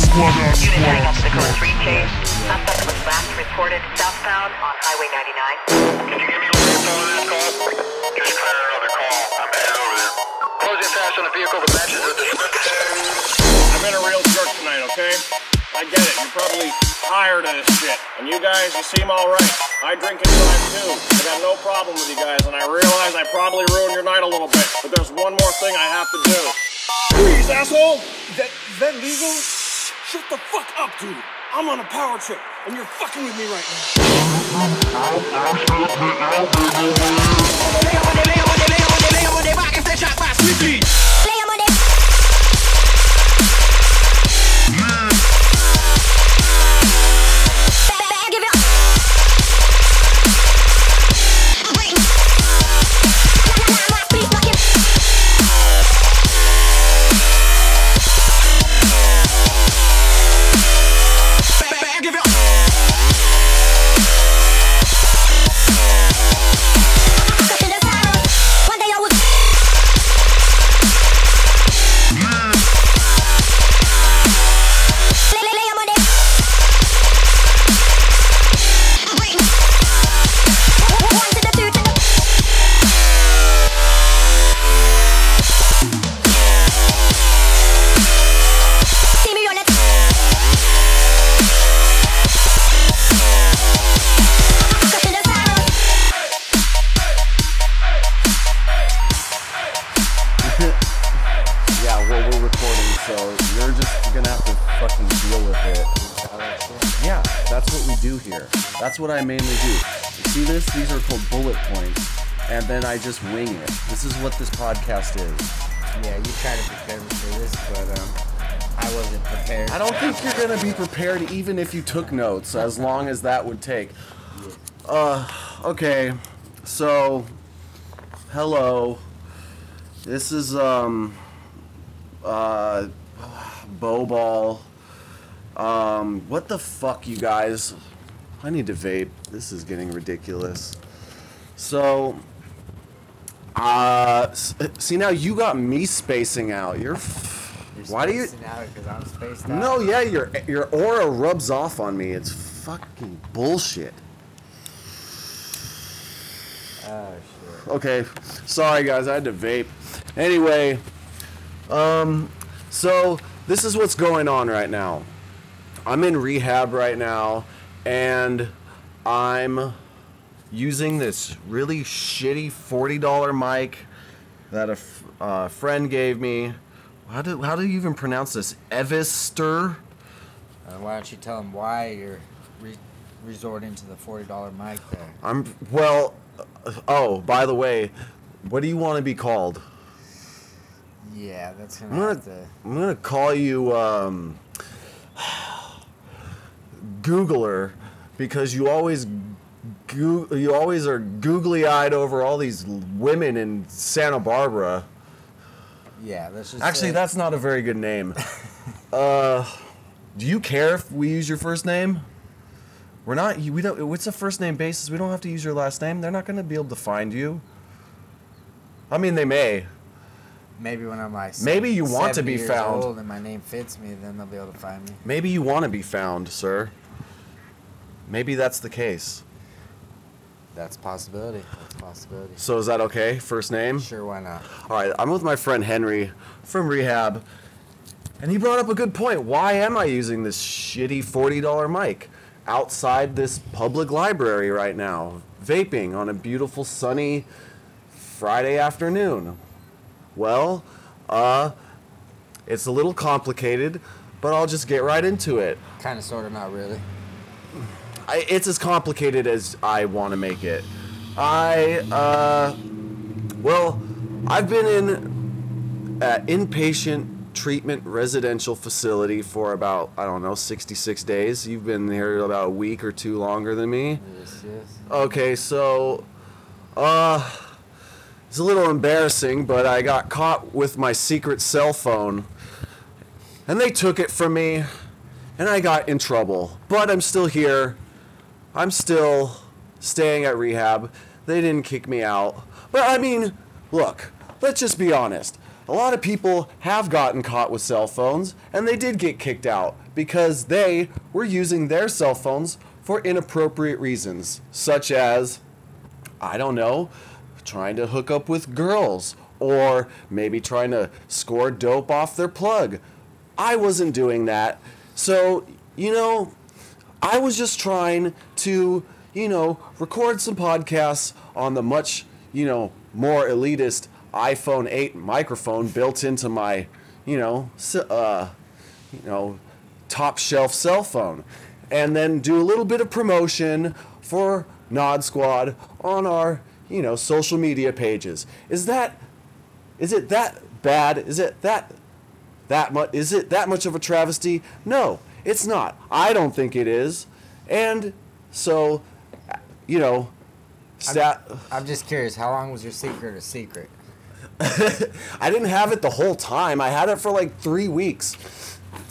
squad out, Unit squad heading out, up to squad. Coast 3 chase. Suspect was last reported southbound on Highway 99. Can you give me a little info on that call? Just cleared another call. I'm headed over there. Closing fast on the vehicle that matches the description. I've been a real jerk tonight, okay? I get it. You're probably tired of this shit. And you guys, you seem alright. I drink and drive too. I got no problem with you guys, and I realize I probably ruined your night a little bit. But there's one more thing I have to do. Freeze, asshole! That that legal? Shut the fuck up, dude. I'm on a power trip, and you're fucking with me right now. That's what I mainly do. You see this? These are called bullet points, and then I just wing it. This is what this podcast is. Yeah, you tried to prepare me for this, but um, I wasn't prepared. I don't think you're gonna be prepared even if you took notes, as long as that would take. Uh, okay, so, hello. This is, um, uh, Bowball. Um, what the fuck, you guys? I need to vape. This is getting ridiculous. So, uh, see now you got me spacing out. You're. F- You're why do you? spacing out I'm spaced out. No, yeah, your your aura rubs off on me. It's fucking bullshit. Oh shit. Okay, sorry guys, I had to vape. Anyway, um, so this is what's going on right now. I'm in rehab right now, and I'm using this really shitty $40 mic that a f- uh, friend gave me. How do how do you even pronounce this? Evister. Uh, why don't you tell him why you're re- resorting to the forty dollar mic there? I'm well. uh, Oh, by the way, what do you want to be called? Yeah, that's gonna I'm gonna have to. I'm gonna call you um, Googler because you always goo- you always are googly eyed over all these women in Santa Barbara. Yeah, let's just. Actually, that's not a very good name. uh, do you care if we use your first name? We're not. We don't. It's a first name basis. We don't have to use your last name. They're not going to be able to find you. I mean, they may. maybe when I'm like. Maybe you want to be found. Old and my name fits me, then they'll be able to find me. Maybe you want to be found, sir. Maybe that's the case. That's a possibility. That's a possibility. So is that okay? First name? Sure, why not? All right, I'm with my friend Henry from rehab, and he brought up a good point. Why am I using this shitty $40 mic outside this public library right now, vaping on a beautiful sunny Friday afternoon? Well, uh, it's a little complicated, but I'll just get right into it. Kind of, sort of, not really. I, it's as complicated as I want to make it. I, uh, well, I've been in an inpatient treatment residential facility for about, I don't know, 66 days. You've been here about a week or two longer than me. Yes, yes. Okay, so, uh, it's a little embarrassing, but I got caught with my secret cell phone, and they took it from me, and I got in trouble. But I'm still here. I'm still staying at rehab. They didn't kick me out. But I mean, look, let's just be honest. a lot of people have gotten caught with cell phones and they did get kicked out because they were using their cell phones for inappropriate reasons, such as, I don't know, trying to hook up with girls or maybe trying to score dope off their plug. I wasn't doing that. So, you know, I was just trying to, you know, record some podcasts on the much, you know, more elitist iPhone 8 microphone built into my, you know, uh, you know, top shelf cell phone, and then do a little bit of promotion for Nod Squad on our, you know, social media pages. Is that, is it that bad? Is it that that much is it that much of a travesty no it's not. I don't think it is. And so you know stat, I'm just curious, how long was your secret a secret? i didn't have it the whole time. I had it for like three weeks.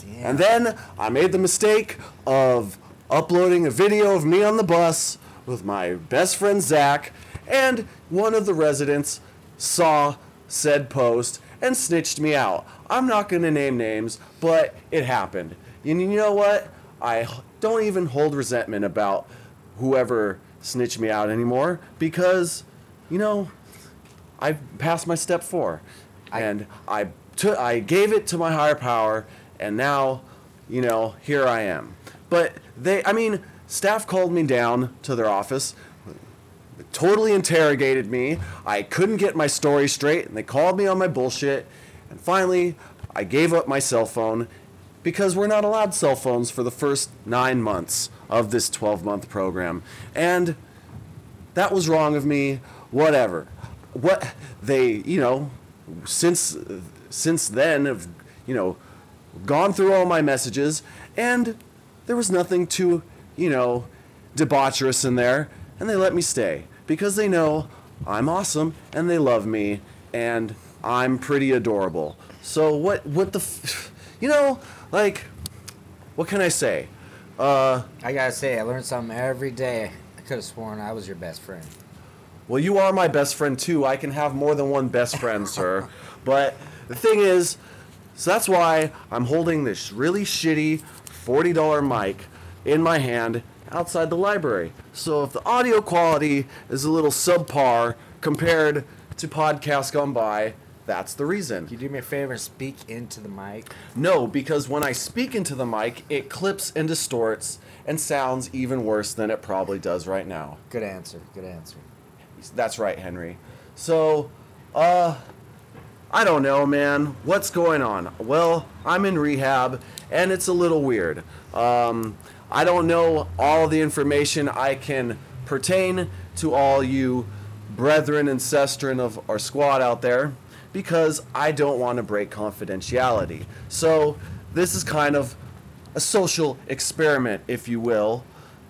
Damn. and then i made the mistake of uploading a video of me on the bus with my best friend zach and one of the residents saw said post and snitched me out. I'm not going to name names but it happened and you know what I don't even hold resentment about whoever snitched me out anymore because you know I passed my step four, I- and I took I gave it to my higher power, and now, you know, here I am. But they, I mean, staff called me down to their office, totally interrogated me. I couldn't get my story straight, and they called me on my bullshit. And finally, I gave up my cell phone because we're not allowed cell phones for the first nine months of this 12 month program. And that was wrong of me whatever what they you know since since then have you know gone through all my messages and there was nothing too you know debaucherous in there and they let me stay because they know i'm awesome and they love me and i'm pretty adorable so what what the f- you know like what can i say uh I gotta say, I learned something every day. I could have sworn I was your best friend. Well, you are my best friend too. I can have more than one best friend, sir. But the thing is, so that's why I'm holding this really shitty $40 mic in my hand outside the library. So if the audio quality is a little subpar compared to podcasts gone by, that's the reason. Can you do me a favor and speak into the mic? No, because when I speak into the mic, it clips and distorts and sounds even worse than it probably does right now. Good answer. Good answer. That's right, Henry. So, uh, I don't know, man. What's going on? Well, I'm in rehab, and it's a little weird. Um, I don't know all the information I can pertain to all you brethren and sestrin of our squad out there because I don't want to break confidentiality. So, this is kind of a social experiment, if you will.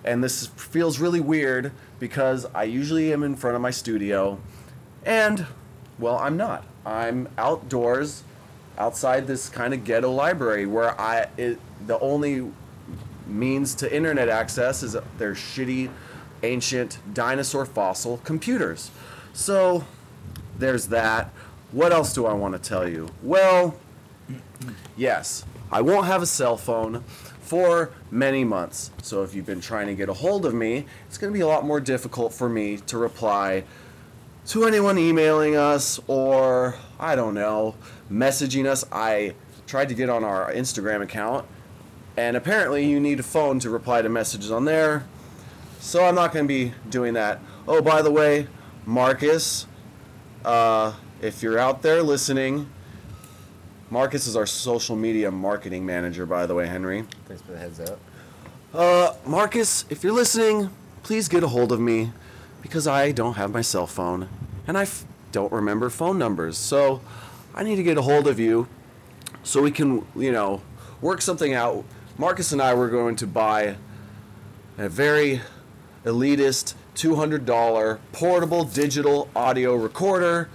And this feels really weird because I usually am in front of my studio. And, well, I'm not. I'm outdoors, outside this kind of ghetto library where I it, the only means to internet access is their shitty, ancient dinosaur fossil computers. So, there's that. What else do I want to tell you? Well, yes, I won't have a cell phone for many months. So if you've been trying to get a hold of me, it's going to be a lot more difficult for me to reply to anyone emailing us or, I don't know, messaging us. I tried to get on our Instagram account, and apparently you need a phone to reply to messages on there. So I'm not going to be doing that. Oh, by the way, Marcus, uh, if you're out there listening, Marcus is our social media marketing manager, by the way, Henry. Thanks for the heads up. Uh, Marcus, if you're listening, please get a hold of me because I don't have my cell phone and I f- don't remember phone numbers. So I need to get a hold of you so we can, you know, work something out. Marcus and I were going to buy a very elitist $200 portable digital audio recorder,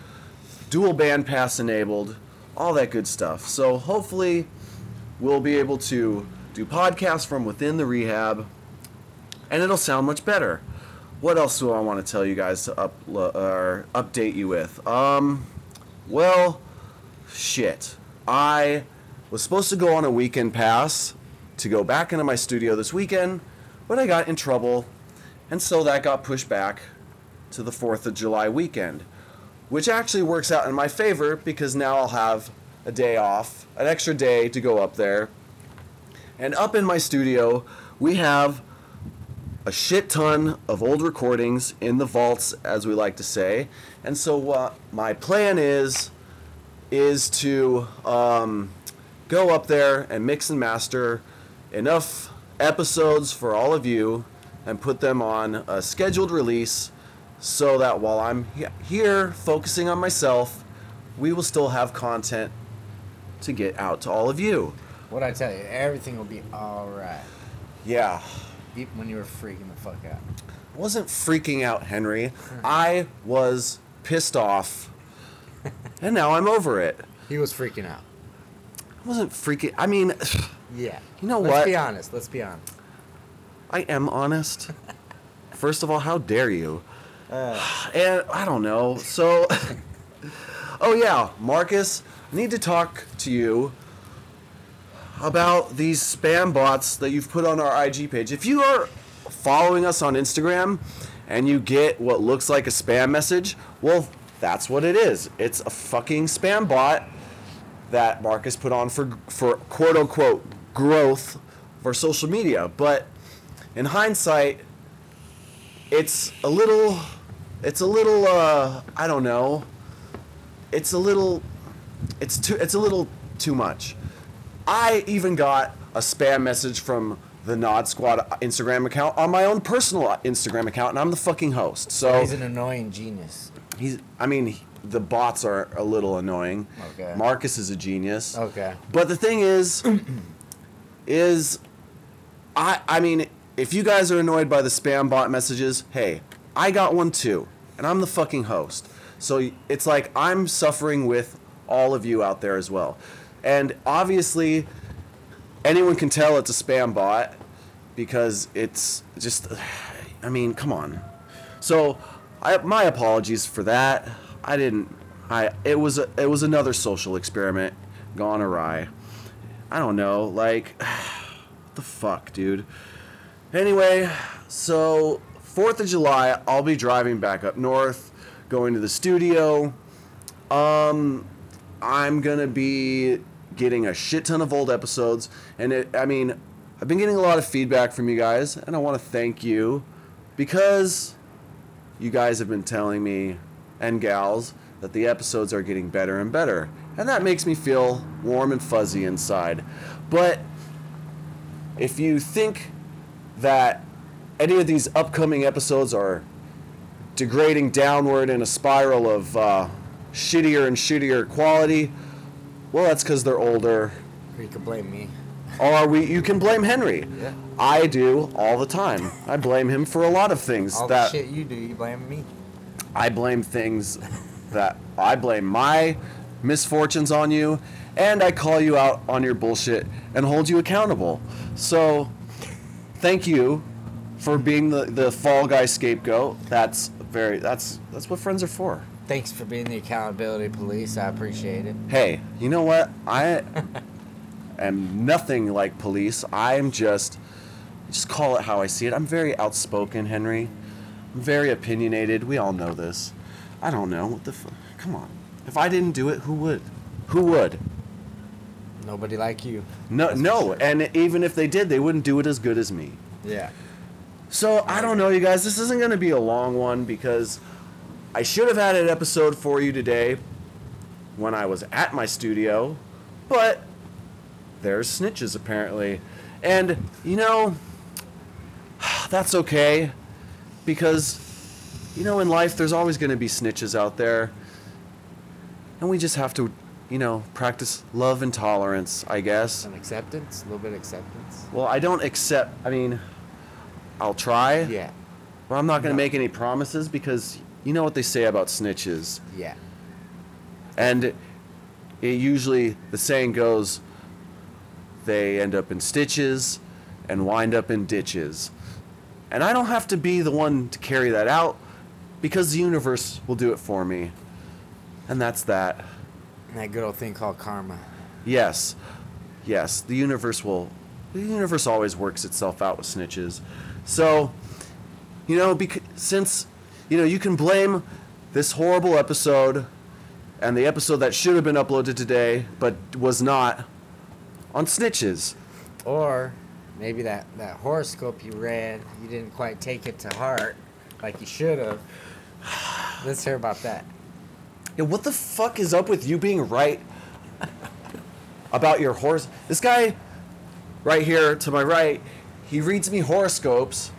dual band pass enabled, all that good stuff. So hopefully we'll be able to do podcasts from within the rehab and it'll sound much better. What else do I want to tell you guys to up or update you with? Um, well, shit. I was supposed to go on a weekend pass to go back into my studio this weekend, but I got in trouble, and so that got pushed back to the 4th of July weekend, which actually works out in my favor because now I'll have a day off, an extra day to go up there. And up in my studio, we have a shit ton of old recordings in the vaults, as we like to say. And so, what my plan is, is to um, go up there and mix and master enough episodes for all of you and put them on a scheduled release so that while I'm he- here focusing on myself, we will still have content to get out to all of you. What I tell you, everything will be all right. Yeah. Even when you were freaking the fuck out. I wasn't freaking out, Henry. Hmm. I was pissed off. And now I'm over it. He was freaking out. I wasn't freaking I mean, Yeah. You know what? Let's what? be honest. Let's be honest. I am honest. First of all, how dare you? and I don't know. So Oh yeah, Marcus, I need to talk to you about these spam bots that you've put on our IG page. If you are following us on Instagram and you get what looks like a spam message, well, that's what it is. It's a fucking spam bot that Marcus put on for for quote unquote growth for social media. But in hindsight, it's a little it's a little uh I don't know. It's a little it's too it's a little too much. I even got a spam message from the Nod Squad Instagram account on my own personal Instagram account, and I'm the fucking host. So He's an annoying genius. he's. I mean, he- the bots are a little annoying. Okay. Marcus is a genius. Okay. But the thing is, is I I mean, if you guys are annoyed by the spam bot messages, hey, I got one too, and I'm the fucking host. So it's like I'm suffering with all of you out there as well. And obviously, anyone can tell it's a spam bot because it's just I mean, come on. So, I my apologies for that. I didn't I it was a, it was another social experiment gone awry. I don't know, like what the fuck, dude. Anyway, so 4th of July, I'll be driving back up north, going to the studio. Um I'm to be getting a shit ton of old episodes and it I mean, I've been getting a lot of feedback from you guys and I want to thank you because you guys have been telling me and gals that the episodes are getting better and better. And that makes me feel warm and fuzzy inside. But if you think that any of these upcoming episodes are degrading downward in a spiral of uh, shittier and shittier quality, well, that's because they're older. Or you can blame me. Or we, you can blame Henry. Yeah. I do all the time. I blame him for a lot of things All that the shit you do, you blame me. I blame things that I blame my misfortunes on you, and I call you out on your bullshit and hold you accountable. So, thank you for being the, the fall guy scapegoat. That's very that's that's what friends are for. Thanks for being the accountability police. I appreciate it. Hey, you know what? I am nothing like police. I'm just just call it how I see it. I'm very outspoken, Henry. I'm very opinionated. We all know this. I don't know what the. F- Come on. If I didn't do it, who would? Who would? Nobody like you. No, no. sure. And even if they did, they wouldn't do it as good as me. Yeah. So I don't know, you guys. This isn't going to be a long one because I should have had an episode for you today when I was at my studio, but there's snitches apparently, and you know that's okay because you know in life there's always going to be snitches out there, and we just have to, you know, practice love and tolerance, I guess. Some acceptance, a little bit of acceptance. Well, I don't accept. I mean, I'll try. Yeah. But I'm not going to No. make any promises because you know what they say about snitches. Yeah. And it usually, the saying goes, they end up in stitches and wind up in ditches. And I don't have to be the one to carry that out because the universe will do it for me. And that's that. That good old thing called karma. Yes, yes, the universe will. The universe always works itself out with snitches. So, you know, bec- since you know you can blame this horrible episode and the episode that should have been uploaded today but was not on snitches. Or maybe that, that horoscope you read, you didn't quite take it to heart like you should have. Let's hear about that. Yeah, what the fuck is up with you being right about your horse? This guy right here to my right, he reads me horoscopes.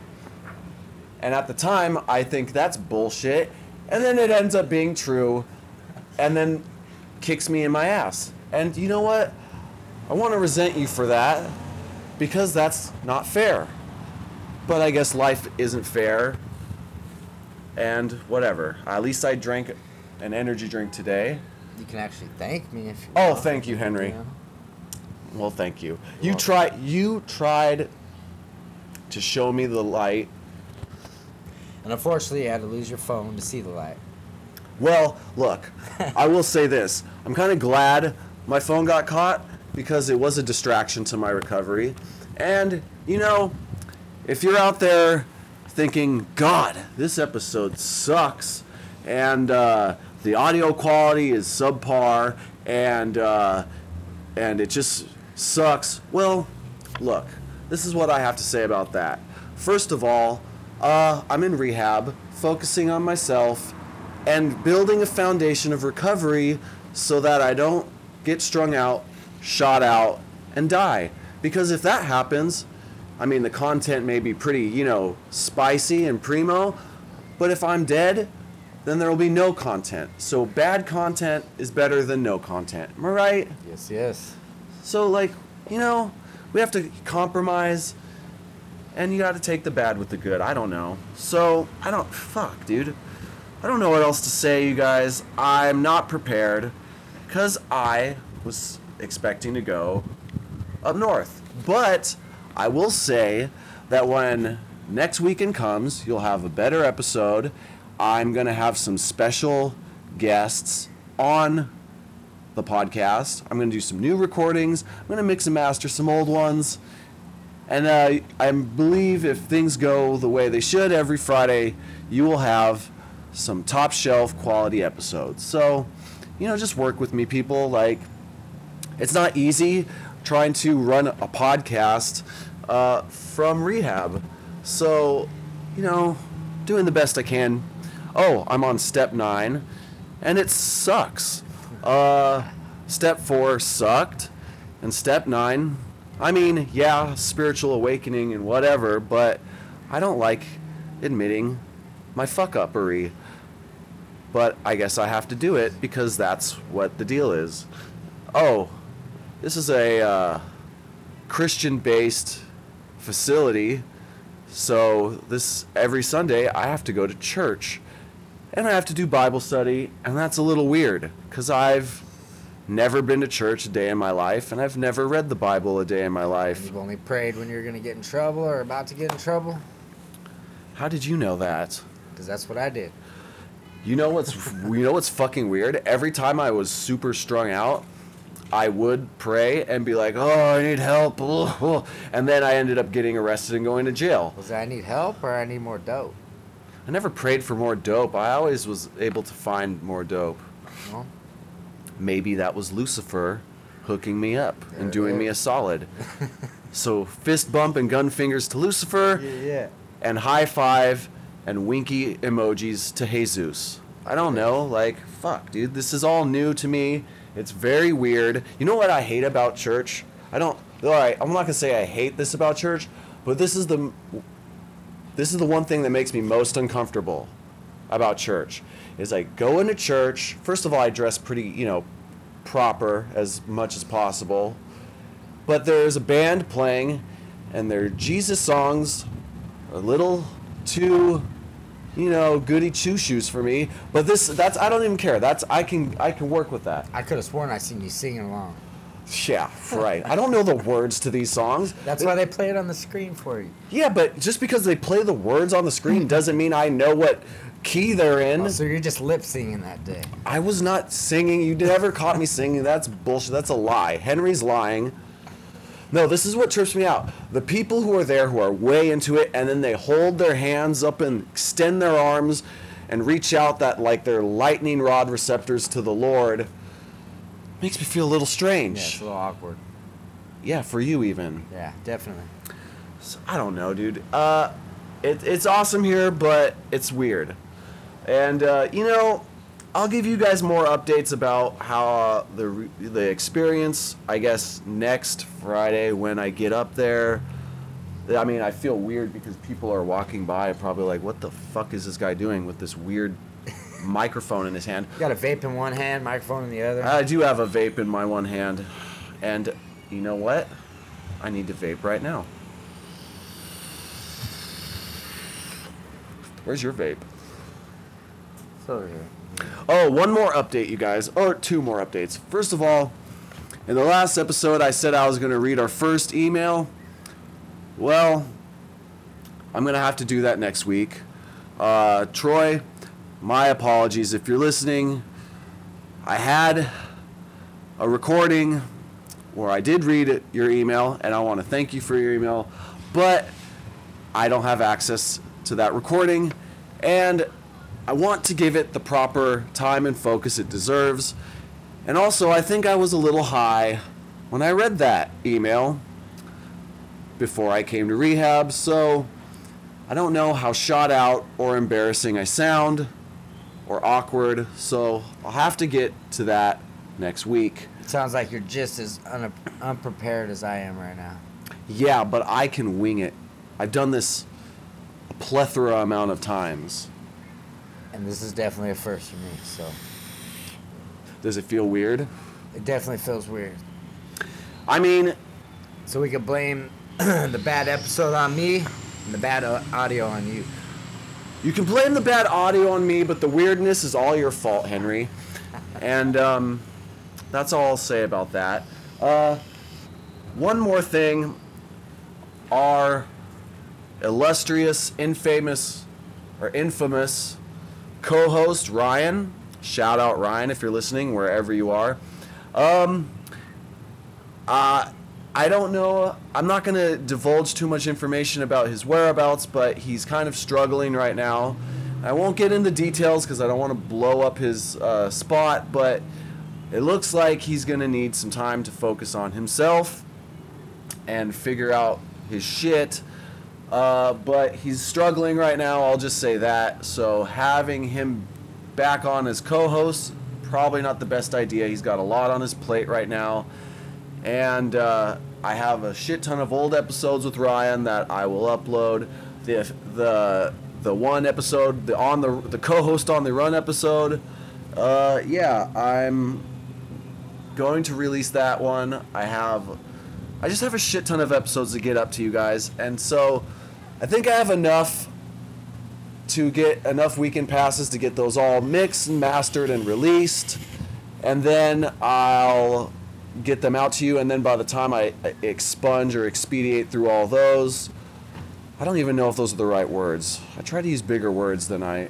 And at the time, I think that's bullshit. And then it ends up being true. And then kicks me in my ass. And you know what? I want to resent you for that because that's not fair. But I guess life isn't fair. And whatever. At least I drank an energy drink today. You can actually thank me if you Oh, want, thank you, Henry. know? Well, thank you. You welcome. tried. You tried to show me the light. And unfortunately, you had to lose your phone to see the light. Well, look, I will say this. I'm kind of glad my phone got caught because it was a distraction to my recovery. And, you know, if you're out there thinking, God, this episode sucks, and uh, the audio quality is subpar, and, uh, and it just sucks, well, look, this is what I have to say about that. First of all, uh, I'm in rehab, focusing on myself and building a foundation of recovery so that I don't get strung out, shot out, and die. Because if that happens, I mean, the content may be pretty, you know, spicy and primo, but if I'm dead, then there will be no content. So bad content is better than no content. Am I right? Yes, yes. So, like, you know, we have to compromise, and you got to take the bad with the good. I don't know. So, I don't. Fuck, dude. I don't know what else to say, you guys. I'm not prepared, because I was expecting to go up north. But I will say that when next weekend comes, you'll have a better episode. I'm going to have some special guests on the podcast. I'm going to do some new recordings. I'm going to mix and master some old ones. And uh, I believe if things go the way they should, every Friday you will have some top shelf quality episodes. So, you know, just work with me, people. Like, it's not easy trying to run a podcast uh, from rehab. So, you know, doing the best I can. Oh, I'm on step nine, and it sucks. Uh, step four sucked, and step nine, I mean, yeah, spiritual awakening and whatever, but I don't like admitting my fuck uppery. But I guess I have to do it because that's what the deal is. Oh, this is a uh, Christian based facility. So this every Sunday I have to go to church and I have to do Bible study and that's a little weird cuz I've never been to church a day in my life and I've never read the Bible a day in my life. You've only prayed when you're going to get in trouble or about to get in trouble? How did you know that? Because that's what I did. You know what's you know what's fucking weird? Every time I was super strung out, I would pray and be like, "Oh, I need help," and then I ended up getting arrested and going to jail. Was it I need help or I need more dope? I never prayed for more dope. I always was able to find more dope. Well, Maybe that was Lucifer hooking me up and doing me a solid. so fist bump and gun fingers to Lucifer, yeah. and high five and winky emojis to Jesus. I don't know, like fuck, dude. This is all new to me. It's very weird. You know what I hate about church? I don't. All right, I'm not gonna say I hate this about church, but this is the this is the one thing that makes me most uncomfortable about church. Is I go into church. First of all, I dress pretty, you know, proper as much as possible. But there's a band playing, and their Jesus songs are a little too, you know, goody two shoes for me. But this, that's I don't even care. That's I can I can work with that. I could have sworn I seen you singing along. Yeah, right. I don't know the words to these songs. That's why they play it on the screen for you. Yeah, but just because they play the words on the screen hmm. doesn't mean I know what key they're in. Oh, so you're just lip singing that day. I was not singing. You never caught me singing. That's bullshit. That's a lie. Henry's lying. No, this is what trips me out. The people who are there who are way into it and then they hold their hands up and extend their arms and reach out that like their lightning rod receptors to the Lord makes me feel a little strange. Yeah, it's a little awkward. Yeah, for you even. Yeah, definitely. So, I don't know, dude. Uh, it, it's awesome here, but it's weird. And uh, you know, I'll give you guys more updates about how uh, the the experience. I guess next Friday when I get up there. I mean, I feel weird because people are walking by, probably like, "What the fuck is this guy doing with this weird microphone in his hand?" You got a vape in one hand, microphone in the other. I do have a vape in my one hand, and you know what? I need to vape right now. Where's your vape? it's over here. Oh, one more update, you guys. Or two more updates. First of all, in the last episode, I said I was going to read our first email. Well, I'm going to have to do that next week. Uh, Troy, my apologies if you're listening. I had a recording where I did read your email, and I want to thank you for your email, but I don't have access to that recording, and I want to give it the proper time and focus it deserves. And also, I think I was a little high when I read that email before I came to rehab, so I don't know how shot out or embarrassing I sound or awkward, so I'll have to get to that next week. It sounds like you're just as un- unprepared as I am right now. Yeah, but I can wing it. I've done this a plethora amount of times. And this is definitely a first for me, so Does it feel weird? it definitely feels weird. I mean, So we could blame the bad episode on me and the bad uh, audio on you. You can blame the bad audio on me, but the weirdness is all your fault, Henry. And um, that's all I'll say about that. Uh, one more thing. Our illustrious, infamous, or infamous co host, Ryan. Shout out, Ryan, if you're listening, wherever you are. Um, uh, I don't know. I'm not going to divulge too much information about his whereabouts, but he's kind of struggling right now. I won't get into details because I don't want to blow up his uh, spot, but it looks like he's going to need some time to focus on himself and figure out his shit. Uh, but he's struggling right now, I'll just say that. So having him back on as co host, probably not the best idea. He's got a lot on his plate right now and uh, I have a shit ton of old episodes with Ryan that I will upload. The the the one episode, the on the the co-host on the run episode, uh, yeah, I'm going to release that one. I have, I just have a shit ton of episodes to get up to you guys, and so I think I have enough to get enough weekend passes to get those all mixed and mastered and released, and then I'll get them out to you, and then by the time I expunge or expedite through all those, I don't even know if those are the right words. I try to use bigger words than I,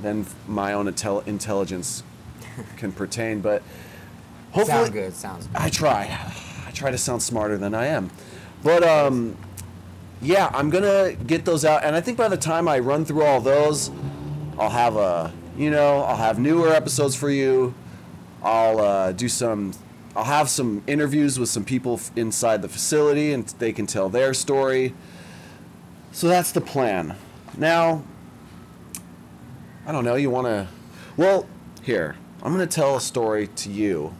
than my own intel- intelligence can pertain, but hopefully Sound good, sounds good. I try. I try to sound smarter than I am, but um, yeah, I'm gonna get those out, and I think by the time I run through all those, I'll have a, you know, I'll have newer episodes for you. I'll uh, do some. I'll have some interviews with some people f- inside the facility, and they can tell their story. So that's the plan. Now, I don't know. You want to? Well, here I'm going to tell a story to you.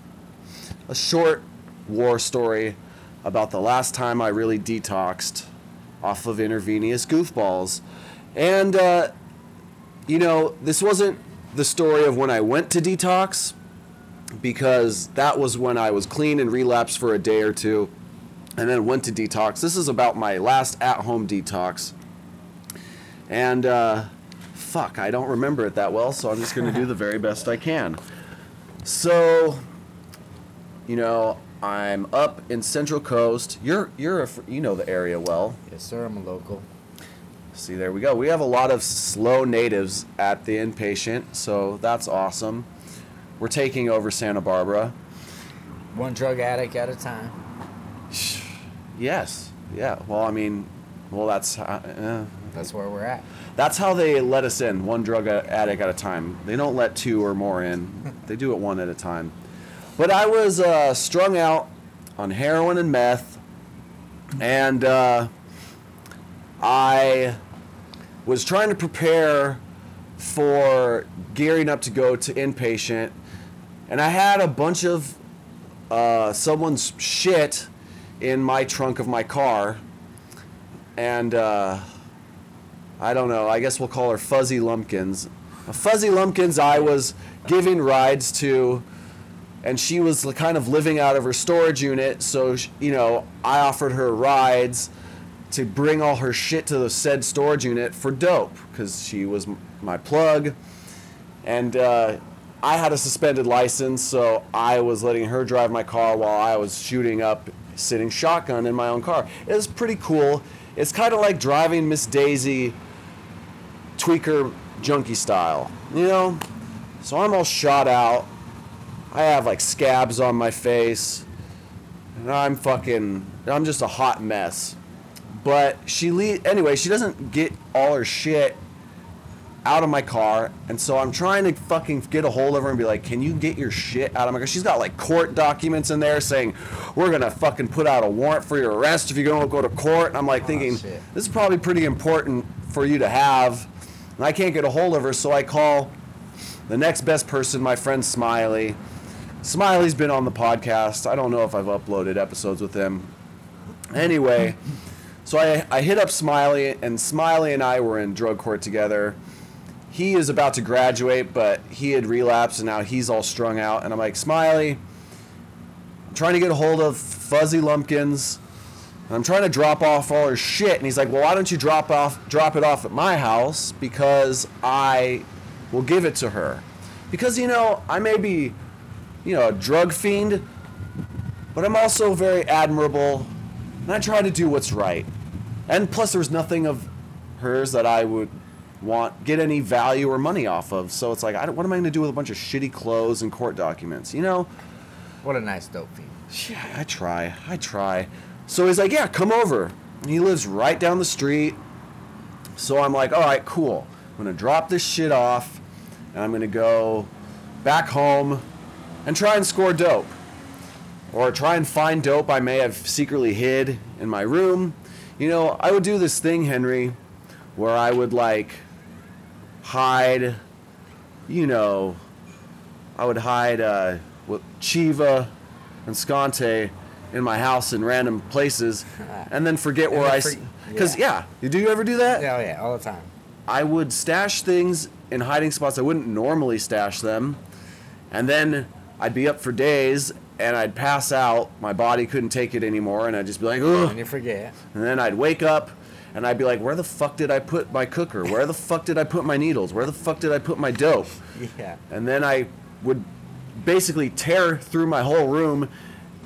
A short war story about the last time I really detoxed off of intravenous goofballs, and uh, you know, this wasn't the story of when I went to detox because that was when I was clean and relapsed for a day or two and then went to detox. This is about my last at home detox. And uh, fuck, I don't remember it that well, so I'm just going to do the very best I can. So, you know, I'm up in Central Coast. You're you're a, you know the area well. Yes, sir. I'm a local. See, there we go. We have a lot of SLO natives at the inpatient, so that's awesome. We're taking over Santa Barbara. One drug addict at a time. Yes. Yeah. Well, I mean, well, that's uh, uh, That's where we're at. that's how they let us in, one drug a- addict at a time. They don't let two or more in. They do it one at a time. But I was uh, strung out on heroin and meth, and uh, I was trying to prepare for gearing up to go to inpatient, and I had a bunch of uh, someone's shit in my trunk of my car, and uh, I don't know. I guess we'll call her Fuzzy Lumpkins. Fuzzy Lumpkins, I was giving rides to, and she was kind of living out of her storage unit. So, sh- you know, I offered her rides to bring all her shit to the said storage unit for dope because she was my plug. And uh, I had a suspended license, so I was letting her drive my car while I was shooting up, sitting shotgun in my own car. It was pretty cool. It's kind of like driving Miss Daisy tweaker junkie style, you know? So I'm all shot out. I have like scabs on my face. And I'm fucking, I'm just a hot mess. But she le- anyway, she doesn't get all her shit out of my car, and so I'm trying to fucking get a hold of her and be like, "Can you get your shit out of my car?" She's got like court documents in there saying, "We're gonna fucking put out a warrant for your arrest if you don't go to court." And I'm like oh, thinking, shit. "This is probably pretty important for you to have," and I can't get a hold of her, so I call the next best person, my friend Smiley. Smiley's been on the podcast. I don't know if I've uploaded episodes with him. Anyway, so I, I hit up Smiley, and Smiley and I were in drug court together. He is about to graduate, but he had relapsed, and now he's all strung out. And I'm like, Smiley, I'm trying to get a hold of Fuzzy Lumpkins. And I'm trying to drop off all her shit. And he's like, Well, why don't you drop off drop it off at my house? Because I will give it to her. Because, you know, I may be, you know, a drug fiend, but I'm also very admirable. And I try to do what's right. And plus there's nothing of hers that I would want get any value or money off of. So it's like, I don't, what am I going to do with a bunch of shitty clothes and court documents? You know? What a nice dope fiend. Yeah, I try. I try. So he's like, yeah, come over. And he lives right down the street. So I'm like, all right, cool. I'm going to drop this shit off and I'm going to go back home and try and score dope. Or try and find dope I may have secretly hid in my room. You know, I would do this thing, Henry, where I would like hide, you know, I would hide uh, with Chiva and Scante in my house in random places, and then forget And where I. Because yeah. do you ever do that? Yeah, oh yeah, all the time. I would stash things in hiding spots I wouldn't normally stash them, and then I'd be up for days and I'd pass out. My body couldn't take it anymore, and I'd just be like, ugh. And you forget. And then I'd wake up and I'd be like, where the fuck did I put my cooker? Where the fuck did I put my needles? Where the fuck did I put my dope? Yeah. And then I would basically tear through my whole room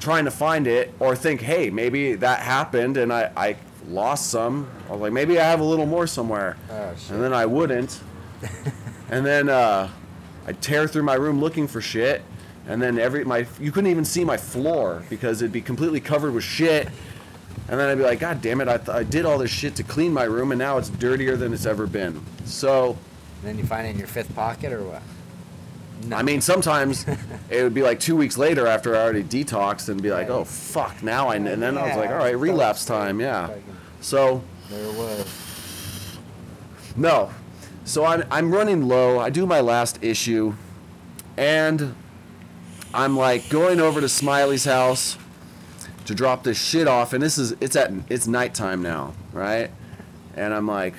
trying to find it or think, hey, maybe that happened and I, I lost some. I was like, maybe I have a little more somewhere. Oh, shit. And then I wouldn't. and then uh, I'd tear through my room looking for shit. And then every my you couldn't even see my floor because it'd be completely covered with shit. And then I'd be like, God damn it! I, th- I did all this shit to clean my room, and now it's dirtier than it's ever been. So then you find it in your fifth pocket or what? I mean, sometimes it would be like two weeks later after I already detoxed and be like, oh fuck, now I. And then I was like, all right, relapse time, yeah. So There it was. no, so I'm I'm running low. I do my last issue, and I'm like going over to Smiley's house to drop this shit off, and this is it's at it's nighttime now, right? And I'm like,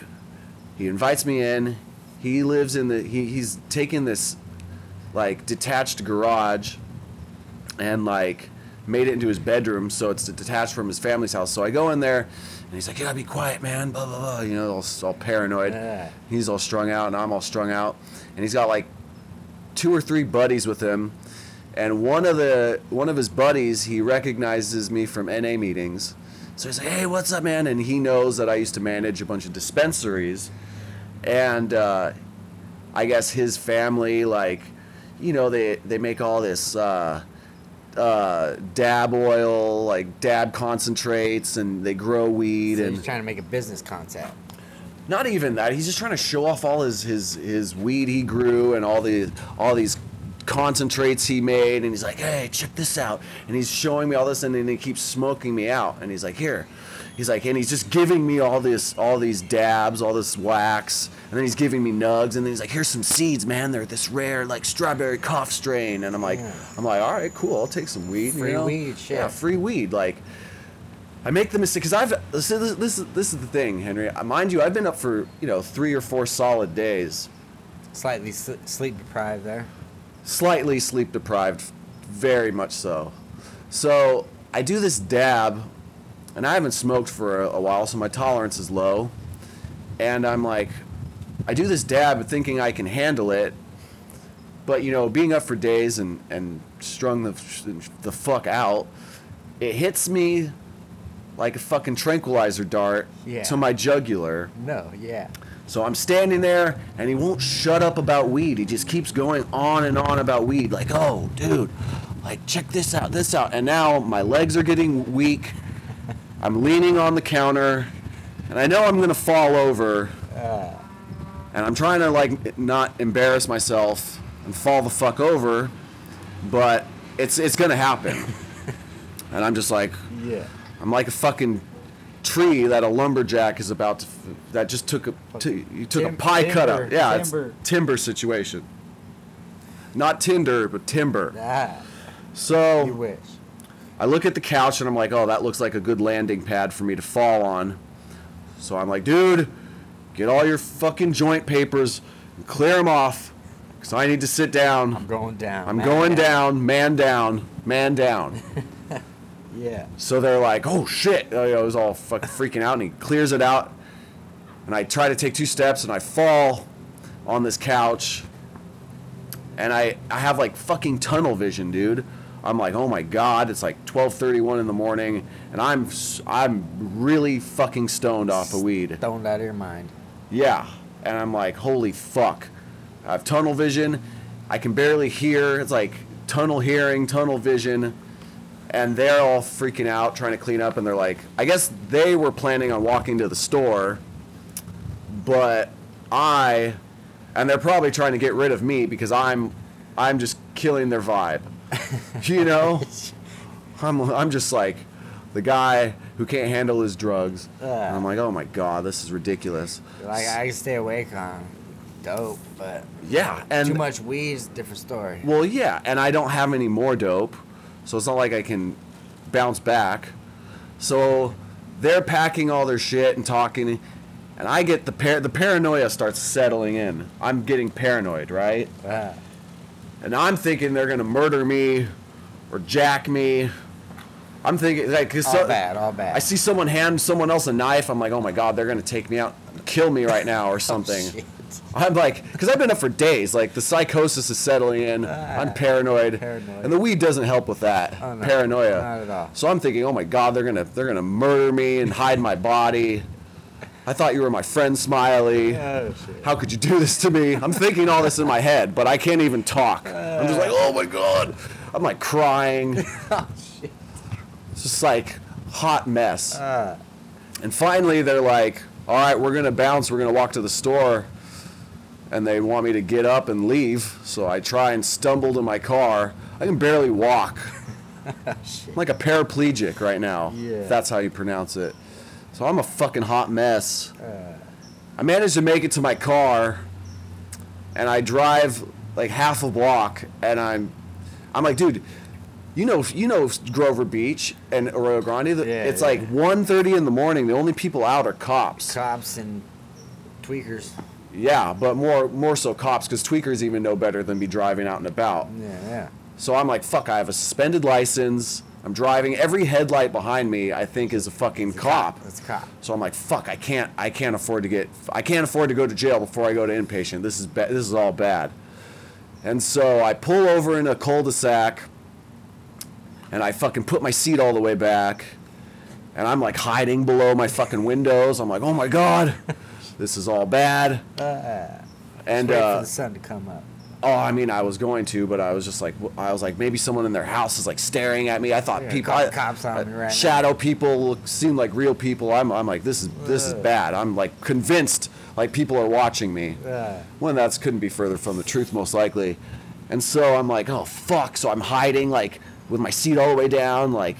he invites me in. He lives in the he, he's taken this like detached garage and like made it into his bedroom so it's detached from his family's house. So I go in there and he's like, "You gotta be quiet, man." Blah blah blah. You know, all, all paranoid. Yeah. He's all strung out and I'm all strung out, and he's got like two or three buddies with him, and one of the one of his buddies he recognizes me from NA meetings. So he's like, "Hey, what's up, man?" And he knows that I used to manage a bunch of dispensaries, and uh, I guess his family, like, you know, they they make all this uh, uh, dab oil, like dab concentrates, and they grow weed So and he's trying to make a business concept. not even that. He's just trying to show off all his his his weed he grew and all the all these concentrates he made. And he's like, "Hey, check this out!" And he's showing me all this, and then he keeps smoking me out. And he's like, "Here." He's like, and he's just giving me all this, all these dabs, all this wax, and then he's giving me nugs, and then he's like, "Here's some seeds, man. They're this rare, like strawberry cough strain." And I'm like, Yeah. I'm like, "All right, cool. I'll take some weed." you Free know? weed, shit. Yeah, free weed. Like, I make the mistake because I've this, this, this is this is the thing, Henry. Uh, mind you, I've been up for you know three or four solid days, Slightly sl- sleep deprived there. Slightly sleep deprived, very much so. So I do this dab, and I haven't smoked for a, a while, so my tolerance is low. And I'm like, I do this dab thinking I can handle it, but you know, being up for days and and strung the the fuck out, it hits me like a fucking tranquilizer dart Yeah. to my jugular. No, yeah. So I'm standing there and he won't shut up about weed. He just keeps going on and on about weed. Like, oh, dude, like, check this out, this out. And now my legs are getting weak. I'm leaning on the counter and I know I'm going to fall over. And I'm trying to, like, not embarrass myself and fall the fuck over. But it's, it's going to happen. and I'm just like, Yeah. I'm like a fucking tree that a lumberjack is about to f- that just took a t- you took Tim- a pie cut timber, out. Yeah, timber. it's timber situation. Not tinder, but timber. Ah, you So wish. I look at the couch and I'm like, oh, that looks like a good landing pad for me to fall on. So I'm like, dude, get all your fucking joint papers and clear them off, because I need to sit down. I'm going down. I'm man going down, man down, man down. Yeah. So they're like, "Oh shit!" Oh, I was all fucking freaking out, and he clears it out. And I try to take two steps, and I fall on this couch. And I, I have like fucking tunnel vision, dude. I'm like, oh my god, it's like 12:31 in the morning, and I'm I'm really fucking stoned off of weed. Stoned out of your mind. Yeah. And I'm like, holy fuck. I have tunnel vision. I can barely hear. It's like tunnel hearing, tunnel vision. And they're all freaking out, trying to clean up. And they're like, I guess they were planning on walking to the store. But I, and they're probably trying to get rid of me because I'm, I'm just killing their vibe. you know? I'm, I'm just like the guy who can't handle his drugs. And I'm like, oh my god, this is ridiculous. Like I can stay awake on dope, but Yeah, and too much weed is a different story. well, yeah, and I don't have any more dope, so it's not like I can bounce back. So they're packing all their shit and talking, and I get the par- the paranoia starts settling in. I'm getting paranoid, right? Ah, And I'm thinking they're gonna murder me or jack me. I'm thinking like all so- bad, all bad. I see someone hand someone else a knife. I'm like, oh my god, they're gonna take me out, kill me right now or something. Oh. I'm like, because I've been up for days. Like the psychosis is settling in. I'm paranoid, paranoid. and the weed doesn't help with that Oh, no, paranoia. not at all. So I'm thinking, oh my god, they're gonna they're gonna murder me and hide my body. I thought you were my friend, Smiley. Oh. How could you do this to me? I'm thinking all this in my head, but I can't even talk. I'm just like, oh my god. I'm like crying. Oh, shit. It's just like hot mess. Ah, And finally, they're like, all right, we're going to bounce. We're going to walk to the store. And they want me to get up and leave. So I try and stumble to my car. I can barely walk. I'm like a paraplegic right now. Yeah. If that's how you pronounce it. So I'm a fucking hot mess. Uh. I managed to make it to my car. And I drive like half a block. And I'm, I'm like, dude, you know, you know Grover Beach and Arroyo Grande. Yeah, it's yeah. like 1.30 in the morning. The only people out are cops. cops and tweakers. Yeah, but more more so cops because tweakers even know better than be driving out and about. Yeah, yeah. So I'm like, fuck, I have a suspended license. I'm driving. Every headlight behind me, I think, is a fucking cop. It's a cop. So I'm like, fuck, I can't, I can't afford to get, I can't afford to go to jail before I go to inpatient. This is bad. this is all bad. And so I pull over in a cul-de-sac and I fucking put my seat all the way back and I'm like hiding below my fucking windows. I'm like, "Oh my god. This is all bad." And Wait uh, for the sun to come up. Oh, I mean, I was going to, but I was just like, I was like, maybe someone in their house is like staring at me. I thought Yeah, people, I- cops on uh, me right now. shadow people look, seem like real people. I'm, I'm like, this is this is bad. I'm like convinced like people are watching me. Uh, When that's couldn't be further from the truth, most likely. And so I'm like, oh fuck. So I'm hiding like with my seat all the way down, like,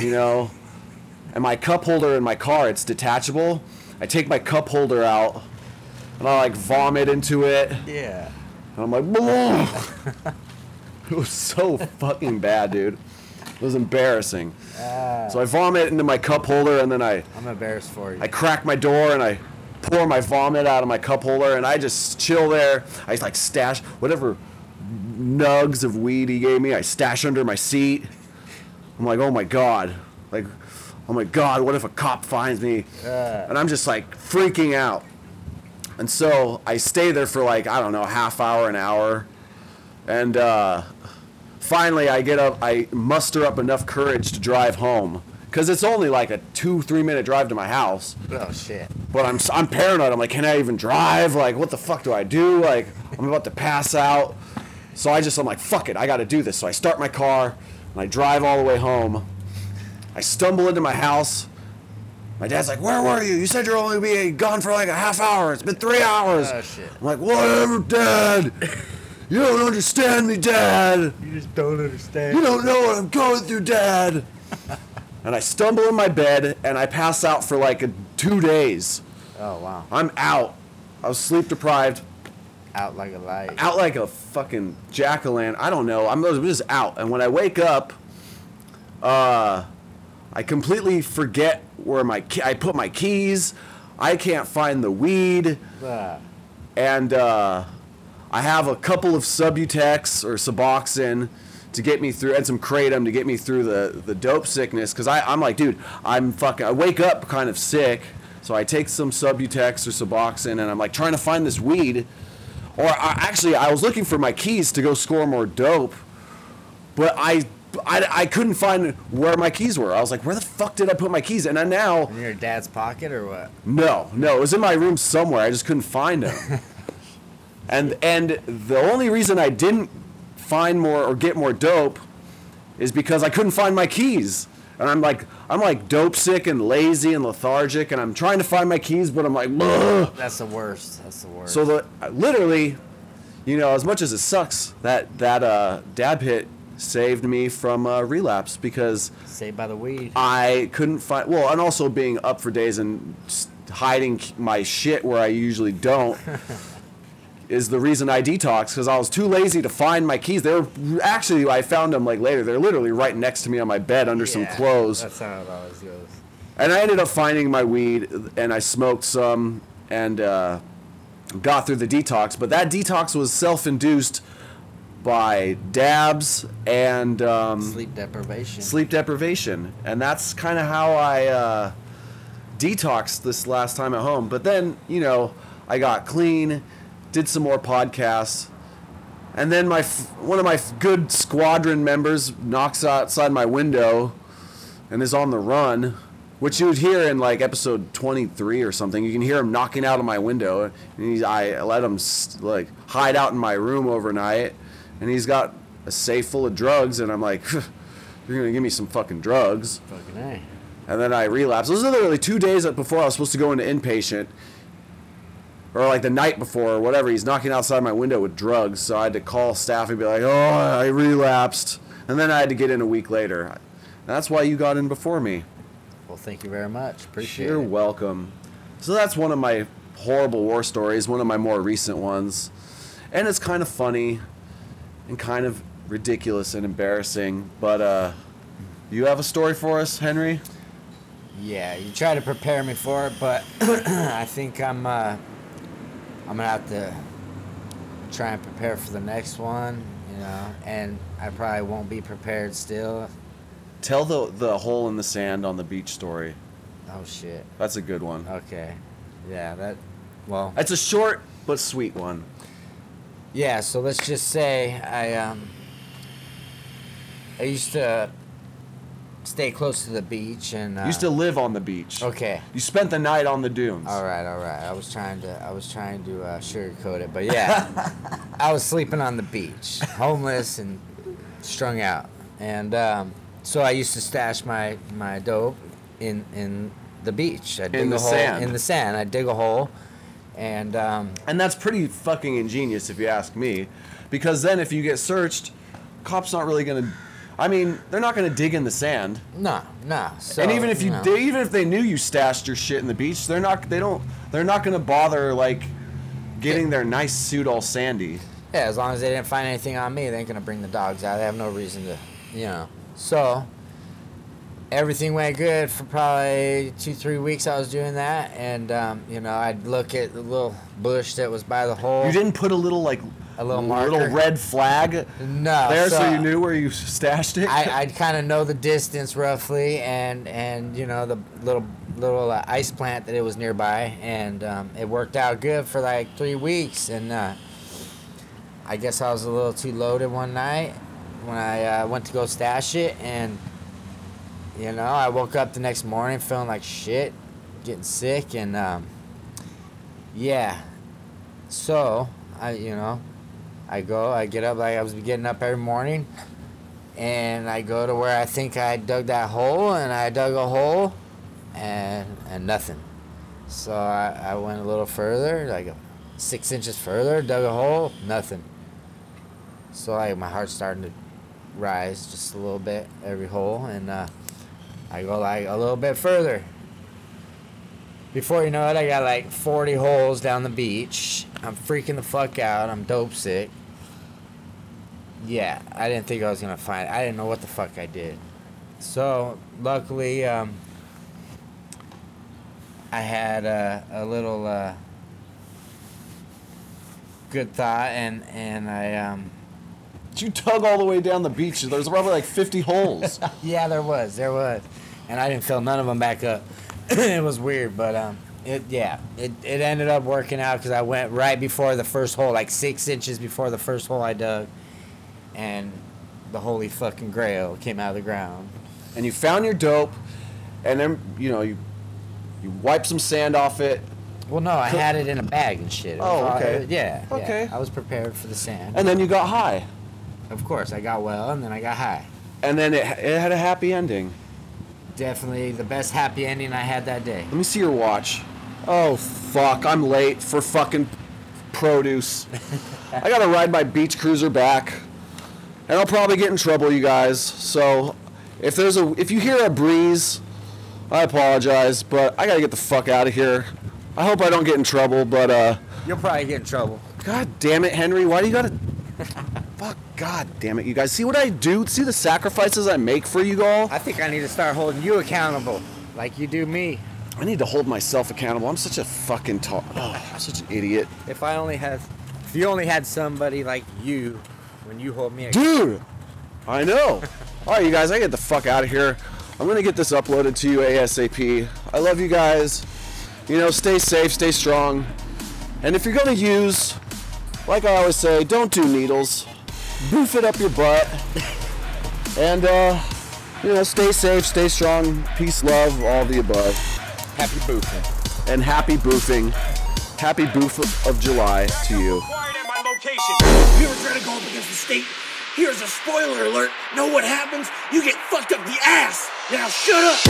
you know, and my cup holder in my car, it's detachable. I take my cup holder out, and I like vomit into it. yeah. And I'm like, "Bleh." it was so fucking bad, dude. It was embarrassing. Ah. So I vomit into my cup holder, and then I, I'm embarrassed for you. I crack my door, and I pour my vomit out of my cup holder, and I just chill there. I like stash whatever nugs of weed he gave me. I stash under my seat. I'm like, oh my god, like, oh my god, what if a cop finds me? And I'm just like freaking out. And so I stay there for like, I don't know, a half hour, an hour. And uh, finally I get up, I muster up enough courage to drive home. Because it's only like a two, three minute drive to my house. oh shit. But I'm, I'm paranoid. I'm like, can I even drive? Like, what the fuck do I do? Like, I'm about to pass out. So I just, I'm like, fuck it, I gotta do this. So I start my car and I drive all the way home. I stumble into my house. My dad's like, where were you? You said you're only being gone for like a half hour. It's been three hours. Oh shit. I'm like, whatever, Dad. You don't understand me, Dad. You just don't understand. You don't know what I'm going through, Dad. and I stumble in my bed and I pass out for like a, two days. Oh wow. I'm out. I was sleep deprived, Out like a light. out like a fucking jack o' lantern. I don't know. I'm just out. And when I wake up, uh, I completely forget where my key- I put my keys. I can't find the weed, Ah, and uh, I have a couple of Subutex or Suboxone to get me through, and some kratom to get me through the the dope sickness. Cause I I'm like, dude, I'm fucking. I wake up kind of sick, so I take some Subutex or Suboxone, and I'm like trying to find this weed. Or I, actually, I was looking for my keys to go score more dope, but I, I, I couldn't find where my keys were. I was like, where the fuck did I put my keys? And I now, in your dad's pocket or what? no, no, it was in my room somewhere. I just couldn't find them. and and the only reason I didn't find more or get more dope is because I couldn't find my keys. And I'm like, I'm like dope sick and lazy and lethargic, and I'm trying to find my keys, but I'm like, Ugh. That's the worst. That's the worst. So the literally, you know, as much as it sucks, that that uh, dab hit saved me from uh, relapse because Saved by the weed. I couldn't find. Well, and also being up for days and hiding my shit where I usually don't is the reason I detoxed because I was too lazy to find my keys. They were actually I found them like later. They're literally right next to me on my bed under some clothes. That's how it always goes. And I ended up finding my weed, and I smoked some, and uh, got through the detox. But that detox was self-induced by dabs and um, Sleep deprivation. sleep deprivation, and that's kind of how I uh, detoxed this last time at home. But then, you know, I got clean, did some more podcasts, and then my f- one of my f- good squadron members knocks outside my window and is on the run, which you would hear in like episode 23 or something. You can hear him knocking out of my window, and he's, I let him like hide out in my room overnight, and he's got a safe full of drugs, and I'm like, you're gonna give me some fucking drugs. Fucking A. And then I relapsed. It was literally two days before I was supposed to go into inpatient. Or like the night before or whatever. He's knocking outside my window with drugs. So I had to call staff and be like, oh, I relapsed. And then I had to get in a week later. That's why you got in before me. Well, thank you very much. Appreciate it. You're welcome. So that's one of my horrible war stories, one of my more recent ones. And it's kind of funny and kind of ridiculous and embarrassing. But uh, you have a story for us, Henry? Yeah, you try to prepare me for it, but I think I'm uh, I'm gonna have to try and prepare for the next one, you know, and I probably won't be prepared still. Tell the the hole in the sand on the beach story. Oh shit. That's a good one. Okay. Yeah, that. Well, It's a short but sweet one. Yeah, so let's just say I um I used to stay close to the beach and uh, You used to live on the beach. Okay. You spent the night on the dunes. All right, all right. I was trying to I was trying to uh, sugarcoat it, but yeah. I was sleeping on the beach, homeless and strung out. And um, so I used to stash my my dope in in the beach. I dig the a hole sand. in the sand. I dig a hole and um, And that's pretty fucking ingenious if you ask me. Because then if you get searched, cops not really gonna I mean, they're not gonna dig in the sand. no, no. So, and even if you know. did, even if they knew you stashed your shit in the beach, they're not they don't they're not gonna bother like getting their nice suit all sandy. Yeah, as long as they didn't find anything on me, they ain't gonna bring the dogs out. They have no reason to, you know. So everything went good for probably two, three weeks. I was doing that, and um, you know, I'd look at the little bush that was by the hole. You didn't put a little like A little marker. little red flag no, there so, so you knew where you stashed it. I, I'd kind of know the distance roughly, and and you know the little little uh, ice plant that it was nearby, and um, it worked out good for like three weeks. And uh, I guess I was a little too loaded one night when I uh, went to go stash it, and you know I woke up the next morning feeling like shit, getting sick, and um, yeah. So I you know I go I get up like I was getting up every morning and I go to where I think I dug that hole, and I dug a hole, and and nothing. So I, I went a little further, like six inches further, dug a hole, nothing. So like my heart's starting to rise just a little bit every hole, and uh, I go like a little bit further. Before you know it, I got like 40 holes down the beach. I'm freaking the fuck out. I'm dope sick. Yeah, I didn't think I was gonna find. I didn't know what the fuck I did. So luckily, um, I had a, a little uh, good thought, and and I um, you dug all the way down the beach. There's probably like 50 holes. yeah, there was, there was, and I didn't fill none of them back up. it was weird, but um, it yeah, it it ended up working out because I went right before the first hole, like six inches before the first hole I dug, and the holy fucking grail came out of the ground. and you found your dope, and then you know you you wipe some sand off it, Well, no, I had it in a bag and shit. It was Oh, all- okay. yeah. yeah. Okay. I was prepared for the sand. and then you got high, of course, I got well, and then I got high. and then it, it had a happy ending. Definitely the best happy ending I had that day. Let me see your watch. Oh fuck, I'm late for fucking produce. I gotta ride my beach cruiser back, and I'll probably get in trouble, you guys. So if there's a if you hear a breeze, I apologize, but I gotta get the fuck out of here. I hope I don't get in trouble, but uh, You'll probably get in trouble. god damn it, Henry, why do you gotta? god damn it, you guys. See what I do? See the sacrifices I make for you all? I think I need to start holding you accountable, like you do me. I need to hold myself accountable. I'm such a fucking talk. Oh, I'm such an idiot. If I only had, if you only had somebody like you, when you hold me accountable. Dude, I know. All right, you guys, I get the fuck out of here. I'm gonna get this uploaded to you ASAP. I love you guys. You know, stay safe, stay strong. And if you're gonna use, like I always say, don't do needles boof it up your butt. and, uh, you know, stay safe, stay strong, peace, love, all the above. Happy boofing. And happy boofing. Happy boof of, July to you. We were trying to go up against the state. Here's a spoiler alert. Know what happens? You get fucked up the ass. Now shut up.